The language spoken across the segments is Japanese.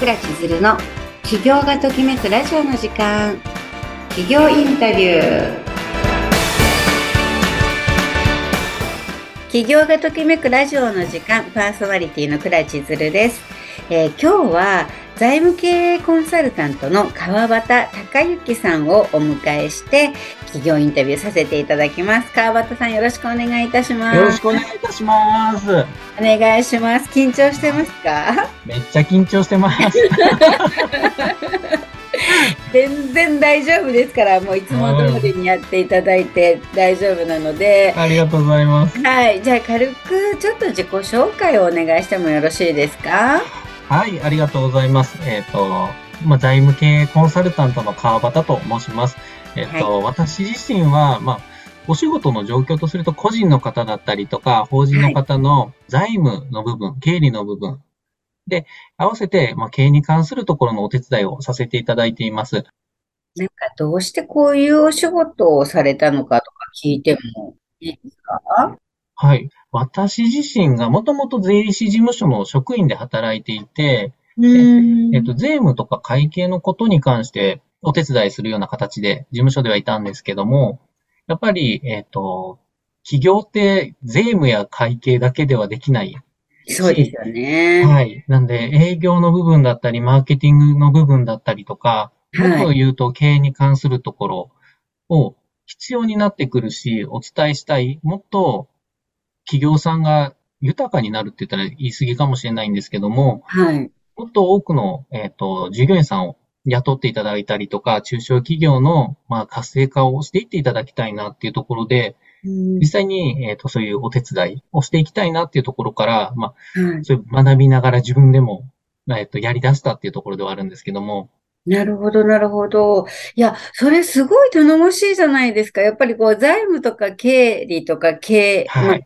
倉千鶴の起業がときめくラジオの時間。起業インタビュー。起業がときめくラジオの時間。パーソナリティの倉千鶴です、えー、今日は財務経営コンサルタントの川端隆之さんをお迎えして企業インタビューさせていただきます。川端さんよろしくお願いいたします。よろしくお願いいたします。お願いします。緊張してますか？めっちゃ緊張してます。全然大丈夫ですから、もういつも通りにやっていただいて大丈夫なので。ありがとうございます。はい。じゃあ軽くちょっと自己紹介をお願いしてもよろしいですか？はい、ありがとうございます。えっ、ー、と、まあ、財務経営コンサルタントの川端と申します。えっ、ー、と、はい、私自身は、まあ、お仕事の状況とすると、個人の方だったりとか、法人の方の財務の部分、はい、経理の部分、で、合わせて、まあ、経営に関するところのお手伝いをさせていただいています。なんか、どうしてこういうお仕事をされたのかとか聞いてもいいですか？はい。私自身がもともと税理士事務所の職員で働いていて、えっと、税務とか会計のことに関してお手伝いするような形で事務所ではいたんですけども、やっぱり、えっと、企業って税務や会計だけではできない。そうですよね。はい。なんで、営業の部分だったり、マーケティングの部分だったりとか、もっと言うと経営に関するところを必要になってくるし、お伝えしたい、もっと企業さんが豊かになるって言ったら言い過ぎかもしれないんですけども、はい。もっと多くの、えっ、ー、と、従業員さんを雇っていただいたりとか、中小企業の、まあ、活性化をしていっていただきたいなっていうところで、実際に、えっ、ー、と、そういうお手伝いをしていきたいなっていうところから、まあ、はい、そういう学びながら自分でも、えっ、と、やり出したっていうところではあるんですけども、なるほど、なるほど。いや、それすごい頼もしいじゃないですか。やっぱりこう、財務とか経理とか経、はい、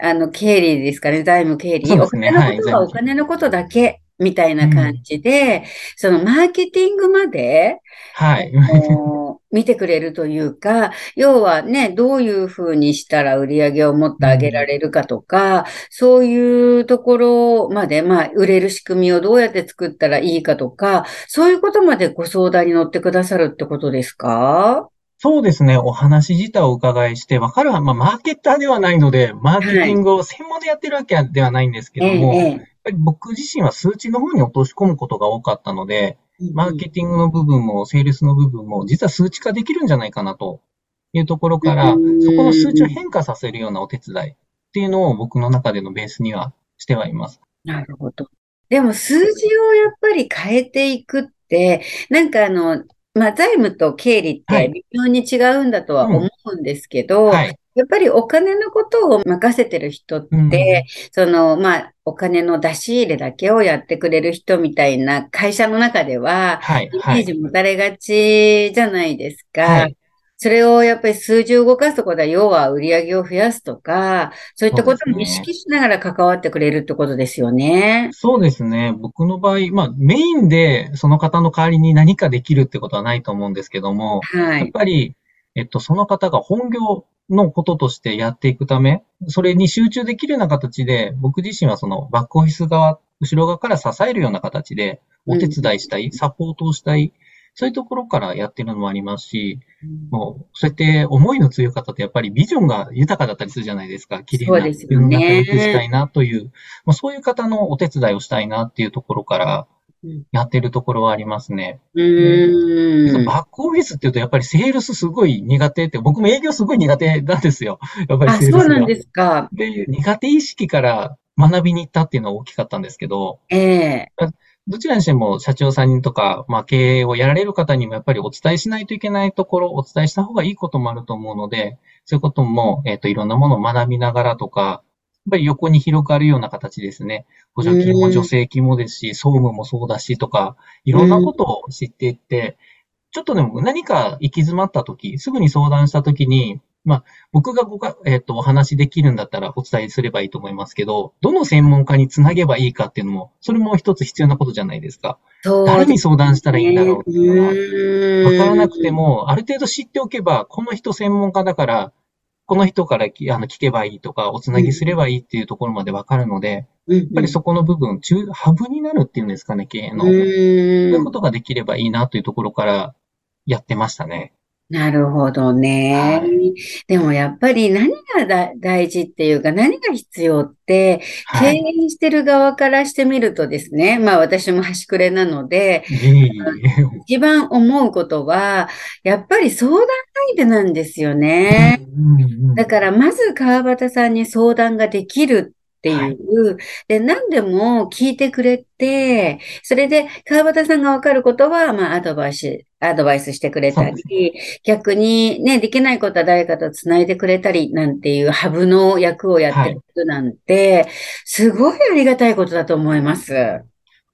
あの、経理ですかね、財務経理。ね、お金のことはお金のことだけ、みたいな感じで、うん、そのマーケティングまで、はい。見てくれるというか、要はね、どういうふうにしたら売り上げをもっと上げられるかとか、うん、そういうところまで、まあ、売れる仕組みをどうやって作ったらいいかとか、そういうことまでご相談に乗ってくださるってことですか？そうですね。お話自体をお伺いしてわかる。まあ、マーケッターではないので、マーケティングを専門でやってるわけではないんですけども、はい、やっぱり僕自身は数値の方に落とし込むことが多かったので、マーケティングの部分も、セールスの部分も、実は数値化できるんじゃないかなというところから、そこの数値を変化させるようなお手伝いっていうのを僕の中でのベースにはしてはいます。なるほど。でも数字をやっぱり変えていくって、なんかあの、まあ、財務と経理って微妙に違うんだとは思うんですけど、はい、やっぱりお金のことを任せてる人って、うん、その、まあ、お金の出し入れだけをやってくれる人みたいな会社の中では、はい、イメージ持たれがちじゃないですか。はいそれをやっぱり数字を動かすところでは、要は売り上げを増やすとか、そういったことも意識しながら関わってくれるってことですよね。そうですね。僕の場合、まあメインでその方の代わりに何かできるってことはないと思うんですけども、はい、やっぱり、えっと、その方が本業のこととしてやっていくため、それに集中できるような形で、僕自身はそのバックオフィス側、後ろ側から支えるような形でお手伝いしたい、うん、サポートをしたい、そういうところからやってるのもありますし、もう、そうやって思いの強い方ってやっぱりビジョンが豊かだったりするじゃないですか。綺麗な世の中にしたいなという、まあ、そういう方のお手伝いをしたいなっていうところから、やってるところはありますね。うん。バックオフィスって言うとやっぱりセールスすごい苦手って、僕も営業すごい苦手なんですよ。やっぱりセールスが。あ、そうなんですか。で、苦手意識から学びに行ったっていうのは大きかったんですけど、ええーどちらにしても社長さんとか、まあ経営をやられる方にもやっぱりお伝えしないといけないところ、お伝えした方がいいこともあると思うので、そういうことも、えっ、ー、と、いろんなものを学びながらとか、ぱり横に広がるような形ですね。補助金も助成金もですし、総務もそうだしとか、いろんなことを知っていって、ちょっとでも何か行き詰まった時、すぐに相談した時に、まあ、僕がごか、えっ、ー、と、お話できるんだったらお伝えすればいいと思いますけど、どの専門家につなげばいいかっていうのも、それも一つ必要なことじゃないですか。すね、誰に相談したらいいんだろうっていうのは、わからなくても、ある程度知っておけば、この人専門家だから、この人からきあの聞けばいいとか、おつなぎすればいいっていうところまでわかるので、うん、やっぱりそこの部分、中、ハブになるっていうんですかね、経営の。そういうことができればいいなというところからやってましたね。なるほどね。はい、でもやっぱり何が大事っていうか何が必要って、経営してる側からしてみるとですね、まあ私も端くれなので、一番思うことは、やっぱり相談相手なんですよね。だからまず川端さんに相談ができるっていう、はい、で、何でも聞いてくれて、それで川端さんがわかることは、まあ、アドバイス、アドバイスしてくれたり、逆にね、できないことは誰かと繋いでくれたり、なんていうハブの役をやってるなんて、はい、すごいありがたいことだと思います。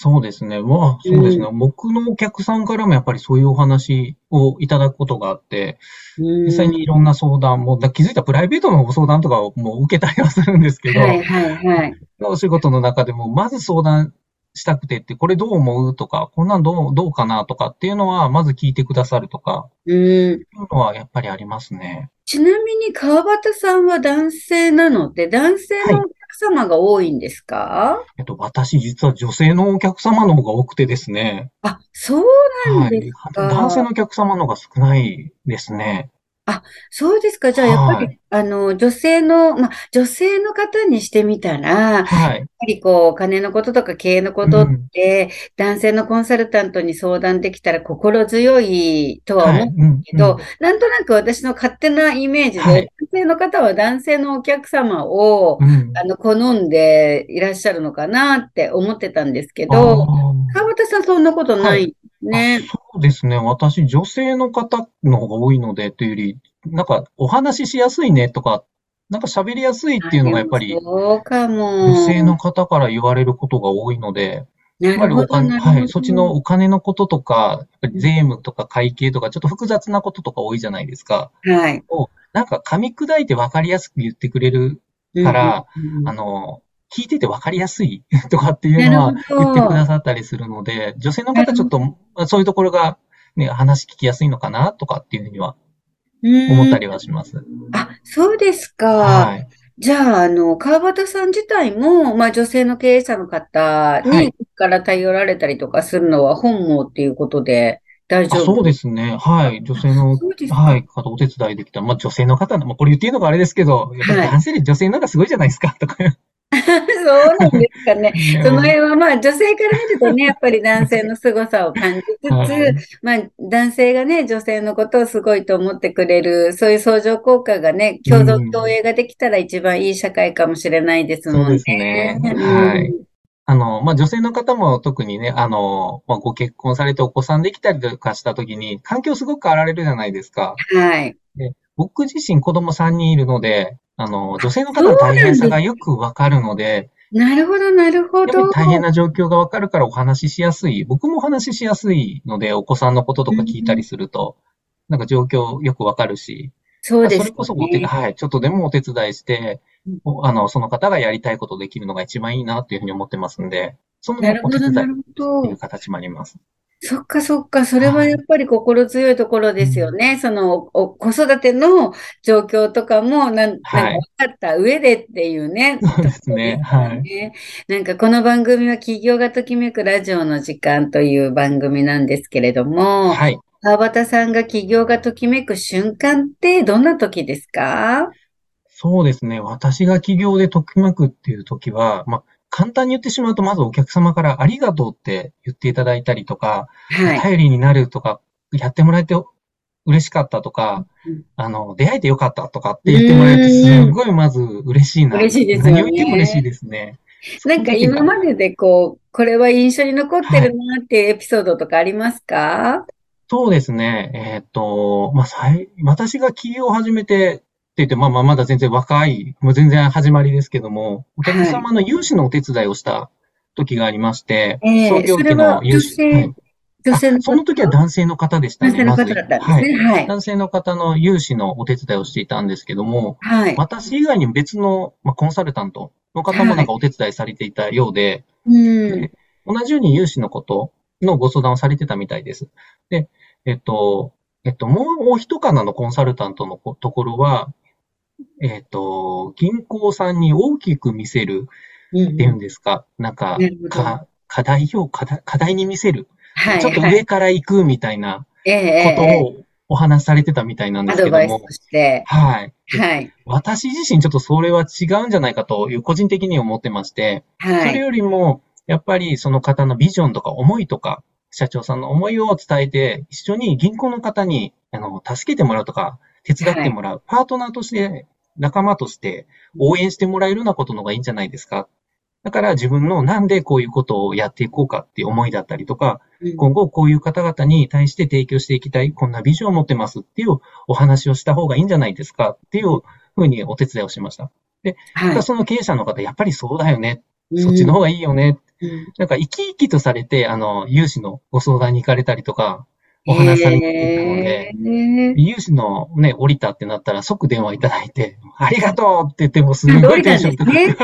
そうですね。まあ、そうですね、うん。僕のお客さんからもやっぱりそういうお話をいただくことがあって、実際にいろんな相談も、気づいたプライベートのご相談とかをもう受けたりはするんですけど、はいはいはい。お仕事の中でも、まず相談したくてって、これどう思うとか、こんなんどう、どうかなとかっていうのは、まず聞いてくださるとか、うん。いうのはやっぱりありますね。ちなみに川端さんは男性なので、男性の様が多いんですか？えっと、私実は女性のお客様の方が多くてですね。あ、そうなんですか、はい、男性のお客様の方が少ないですね。あ、そうですか。じゃあ、やっぱり、はい、あの、女性の、まあ、女性の方にしてみたら、はい。やっぱりこう、お金のこととか経営のことって、うん、男性のコンサルタントに相談できたら心強いとは思うんですけど、はい。うんうん、なんとなく私の勝手なイメージで、はい、男性の方は男性のお客様を、うん、あの、好んでいらっしゃるのかなって思ってたんですけど、川端さんそんなことないね。そうですね。私、女性の方の方が多いので、というより、なんか、お話ししやすいねとか、なんか喋りやすいっていうのがやっぱり、そうかも。女性の方から言われることが多いので、やっぱりお金、はい、そっちのお金のこととか、税務とか会計とか、ちょっと複雑なこととか多いじゃないですか。はい。を、なんか噛み砕いて分かりやすく言ってくれるから、うんうん、あの、聞いてて分かりやすい とかっていうのは言ってくださったりするので、女性の方ちょっとそういうところが、ね、話聞きやすいのかなとかっていうふうには思ったりはします。あ、そうですか。はい。じゃあ、あの、川端さん自体も、まあ女性の経営者の方にから頼られたりとかするのは本望っていうことで、大丈夫？そうですね。はい。女性の、はい、方お手伝いできた。まあ女性の方まあこれ言っていいのがあれですけど、やっぱり男性で女性の方がすごいじゃないですか、とか。そうなんですかね。その辺はまあ女性から見るとね、やっぱり男性の凄さを感じつつ、はい、まあ男性がね、女性のことをすごいと思ってくれる、そういう相乗効果がね、共同共栄ができたら一番いい社会かもしれないですもんね。そうですね。はい。あの、まあ、女性の方も特にね、あの、まあ、ご結婚されてお子さんできたりとかしたときに、環境すごく変わられるじゃないですか。はい。で僕自身子供3人いるので、あの、女性の方の大変さがよくわかるので、なるほど、なるほど。大変な状況がわかるからお話ししやすい。僕もお話ししやすいので、お子さんのこととか聞いたりすると、うん、なんか状況よくわかるし。そうですね。それこそお手、はい、ちょっとでもお手伝いして、うん、あの、その方がやりたいことできるのが一番いいなっていうふうに思ってますんで、そのお手伝いっていう形もあります。そっかそっか、それはやっぱり心強いところですよね。そのお子育ての状況とかもなん、はい、なんか分かった上でっていうね。そうですね。はい。なんかこの番組は企業がときめくラジオの時間という番組なんですけれども、はい。川端さんが企業がときめく瞬間ってどんな時ですかそうですね。私が企業でときめくっていう時は、まあ、簡単に言ってしまうと、まずお客様からありがとうって言っていただいたりとか、はい、頼りになるとか、やってもらえて嬉しかったとか、うん、あの、出会えてよかったとかって言ってもらえて、すごいまず嬉しいな。嬉しいですね。何を言っても嬉しいですね。なんか今まででこう、これは印象に残ってるなっていうエピソードとかありますか、はい、そうですね。えっ、ー、と、まあ、私が起業を始めて言って、まあまあまだ全然若い、もう全然始まりですけども、お客様の融資のお手伝いをした時がありまして、はい、創業期の融資。女性のその時は男性の方でしたね。男性の方だったんですね。はい。男性の方の融資のお手伝いをしていたんですけども、はい。私以外に別の、まあ、コンサルタントの方もなんかお手伝いされていたようで、はい、うん。同じように融資のことのご相談をされてたみたいです。で、えっと、えっと、もうお一方のコンサルタントのところは、えっ、ー、と、銀行さんに大きく見せるっていうんですか、うん、なんか、か課題を課題課題に見せる、はい。ちょっと上から行くみたいなことをお話しされてたみたいなんですけども。はい。はい。私自身ちょっとそれは違うんじゃないかという個人的に思ってまして、はい。それよりも、やっぱりその方のビジョンとか思いとか、社長さんの思いを伝えて、一緒に銀行の方に、あの、助けてもらうとか、手伝ってもらう、はい、パートナーとして、仲間として応援してもらえるようなことの方がいいんじゃないですか。だから自分のなんでこういうことをやっていこうかっていう思いだったりとか、うん、今後こういう方々に対して提供していきたい、こんなビジョンを持ってますっていうお話をした方がいいんじゃないですかっていうふうにお手伝いをしました。で、はい、その経営者の方、やっぱりそうだよね。そっちの方がいいよね。うん、なんか生き生きとされて、あの、融資のご相談に行かれたりとか、お話されていたので、融資のね、降りたってなったら即電話いただいて、ありがとうって言ってもすごいテンション高く、ね、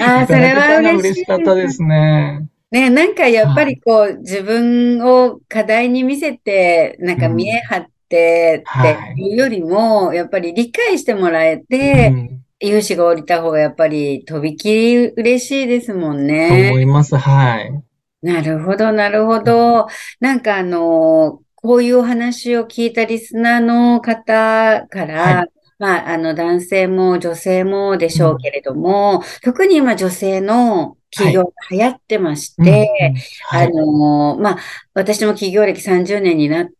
ああ、それは嬉し嬉しかったですね。ね、なんかやっぱりこう、自分を課題に見せて、なんか見え張ってっていうよりも、やっぱり理解してもらえて、融資が降りた方がやっぱりとびきり嬉しいですもんね。と思います。はい。なるほど、なるほど。なんかあの、こういうお話を聞いたリスナーの方から、はい、まあ、あの、男性も女性もでしょうけれども、うん、特に今女性の企業が流行ってまして、はい。あの、まあ、私も企業歴30年になって、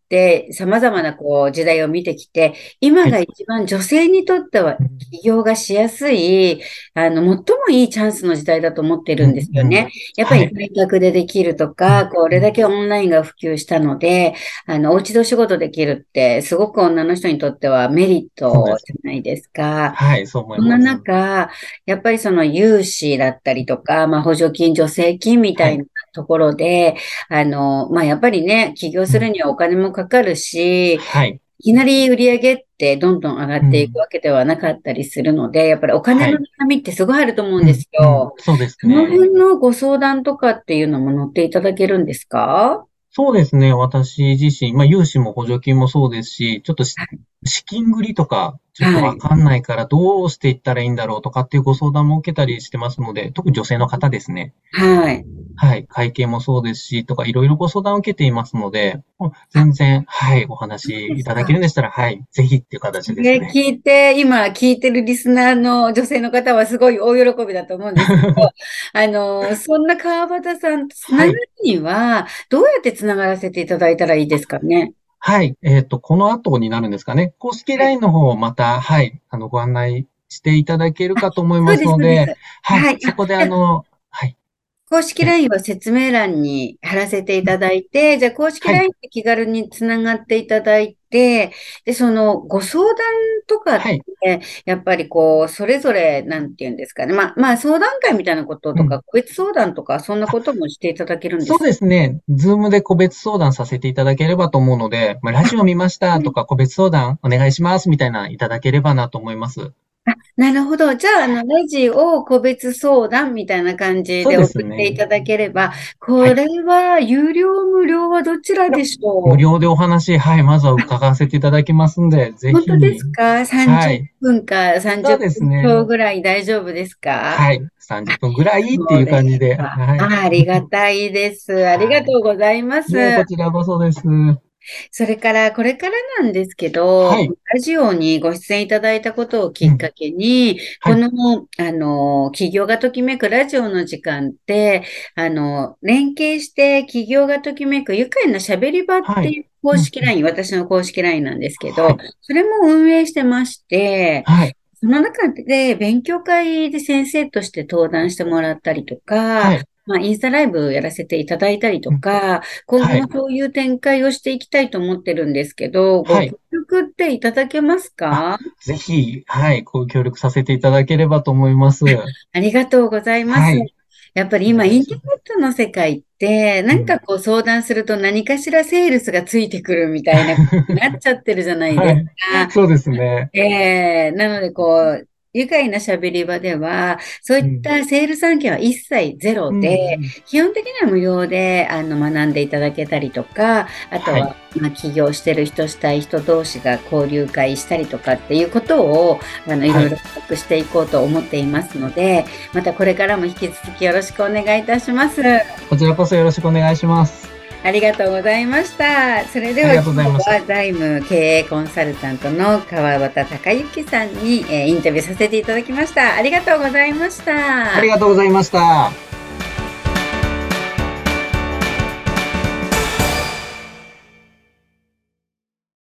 様々なこう時代を見てきて、今が一番女性にとっては起業がしやすい、あの、最もいいチャンスの時代だと思ってるんですよね。やっぱり在宅でできるとか、これだけオンラインが普及したので、あの、お家でお仕事できるって、すごく女の人にとってはメリットじゃないですか。はい、そう思います。そんな中、やっぱりその融資だったりとか、まあ、補助金、助成金みたいなところで、はい、あの、まあ、やっぱりね、起業するにはお金もかかるし、はい。いきなり売り上げってどんどん上がっていくわけではなかったりするので、うん、やっぱりお金の悩みってすごいあると思うんですよ。はいうんうん、そうですね。その辺のご相談とかっていうのも乗っていただけるんですか？そうですね。私自身、まあ、融資も補助金もそうですし、ちょっと資金繰りとか、ちょっとわかんないから、どうしていったらいいんだろうとかっていうご相談も受けたりしてますので、特に女性の方ですね。はい。はい。会計もそうですし、とかいろいろご相談を受けていますので、全然、はい、お話いただけるんでしたら、はい、ぜひっていう形ですね。ね聞いて、今聞いてるリスナーの女性の方はすごい大喜びだと思うんですけど、あの、そんな川端さんとつながるには、どうやってつながらせていただいたらいいですかね？はい。えっ、ー、と、この後になるんですかね。公式 LINE の方をまた、はい、あの、ご案内していただけるかと思いますので、ではい、はい、そこであの、はい。公式 LINE は説明欄に貼らせていただいて、じゃあ公式 LINE で気軽につながっていただいて、で、そのご相談とかって、はい、やっぱりこう、それぞれ、なんていうんですかね。まあ、まあ、相談会みたいなこととか、うん、個別相談とか、そんなこともしていただけるんですか？そうですね。ズームで個別相談させていただければと思うので、まあ、ラジオ見ましたとか、個別相談お願いしますみたいないただければなと思います。あ、なるほど。じゃあ、あの、ラジオ個別相談みたいな感じで送っていただければ、ね、これは、有料、無料はどちらでしょう？無料でお話、はい、まずは伺わせていただきますんで、ぜひ。本当ですか ?30 分か30分ぐらい大丈夫ですか？はい。30分ぐらいっていう感じで。はい、ありがたいです。ありがとうございます。こちらこそです。それから、これからなんですけど、はい、ラジオにご出演いただいたことをきっかけに、うん。はい、この、あの、企業がときめくラジオの時間って、あの、連携して企業がときめく愉快な喋り場っていう公式 LINE、はい、私の公式 LINE なんですけど、それも運営してまして、その中で勉強会で先生として登壇してもらったりとか、まあ、インスタライブやらせていただいたりとか、今後もそういう展開をしていきたいと思ってるんですけど、はい、ご協力っていただけますか？ぜひ、はい、ご協力させていただければと思います。ありがとうございます。はい、やっぱり今、インターネットの世界って、なんかこう相談すると何かしらセールスがついてくるみたいななっちゃってるじゃないですか。はい、そうですね。ええ。ー、なのでこう、愉快な喋り場では、そういったセールス案件は一切ゼロで、うん、基本的には無料であの学んでいただけたりとか、あとは、はい、まあ、起業してる人したい人同士が交流会したりとかっていうことを、あの、いろいろ企していこうと思っていますので、はい、またこれからも引き続きよろしくお願いいたします。こちらこそよろしくお願いします。ありがとうございました。それでは、今日は財務経営コンサルタントの川端隆之さんに、えー、インタビューさせていただきました。ありがとうございました。ありがとうございました。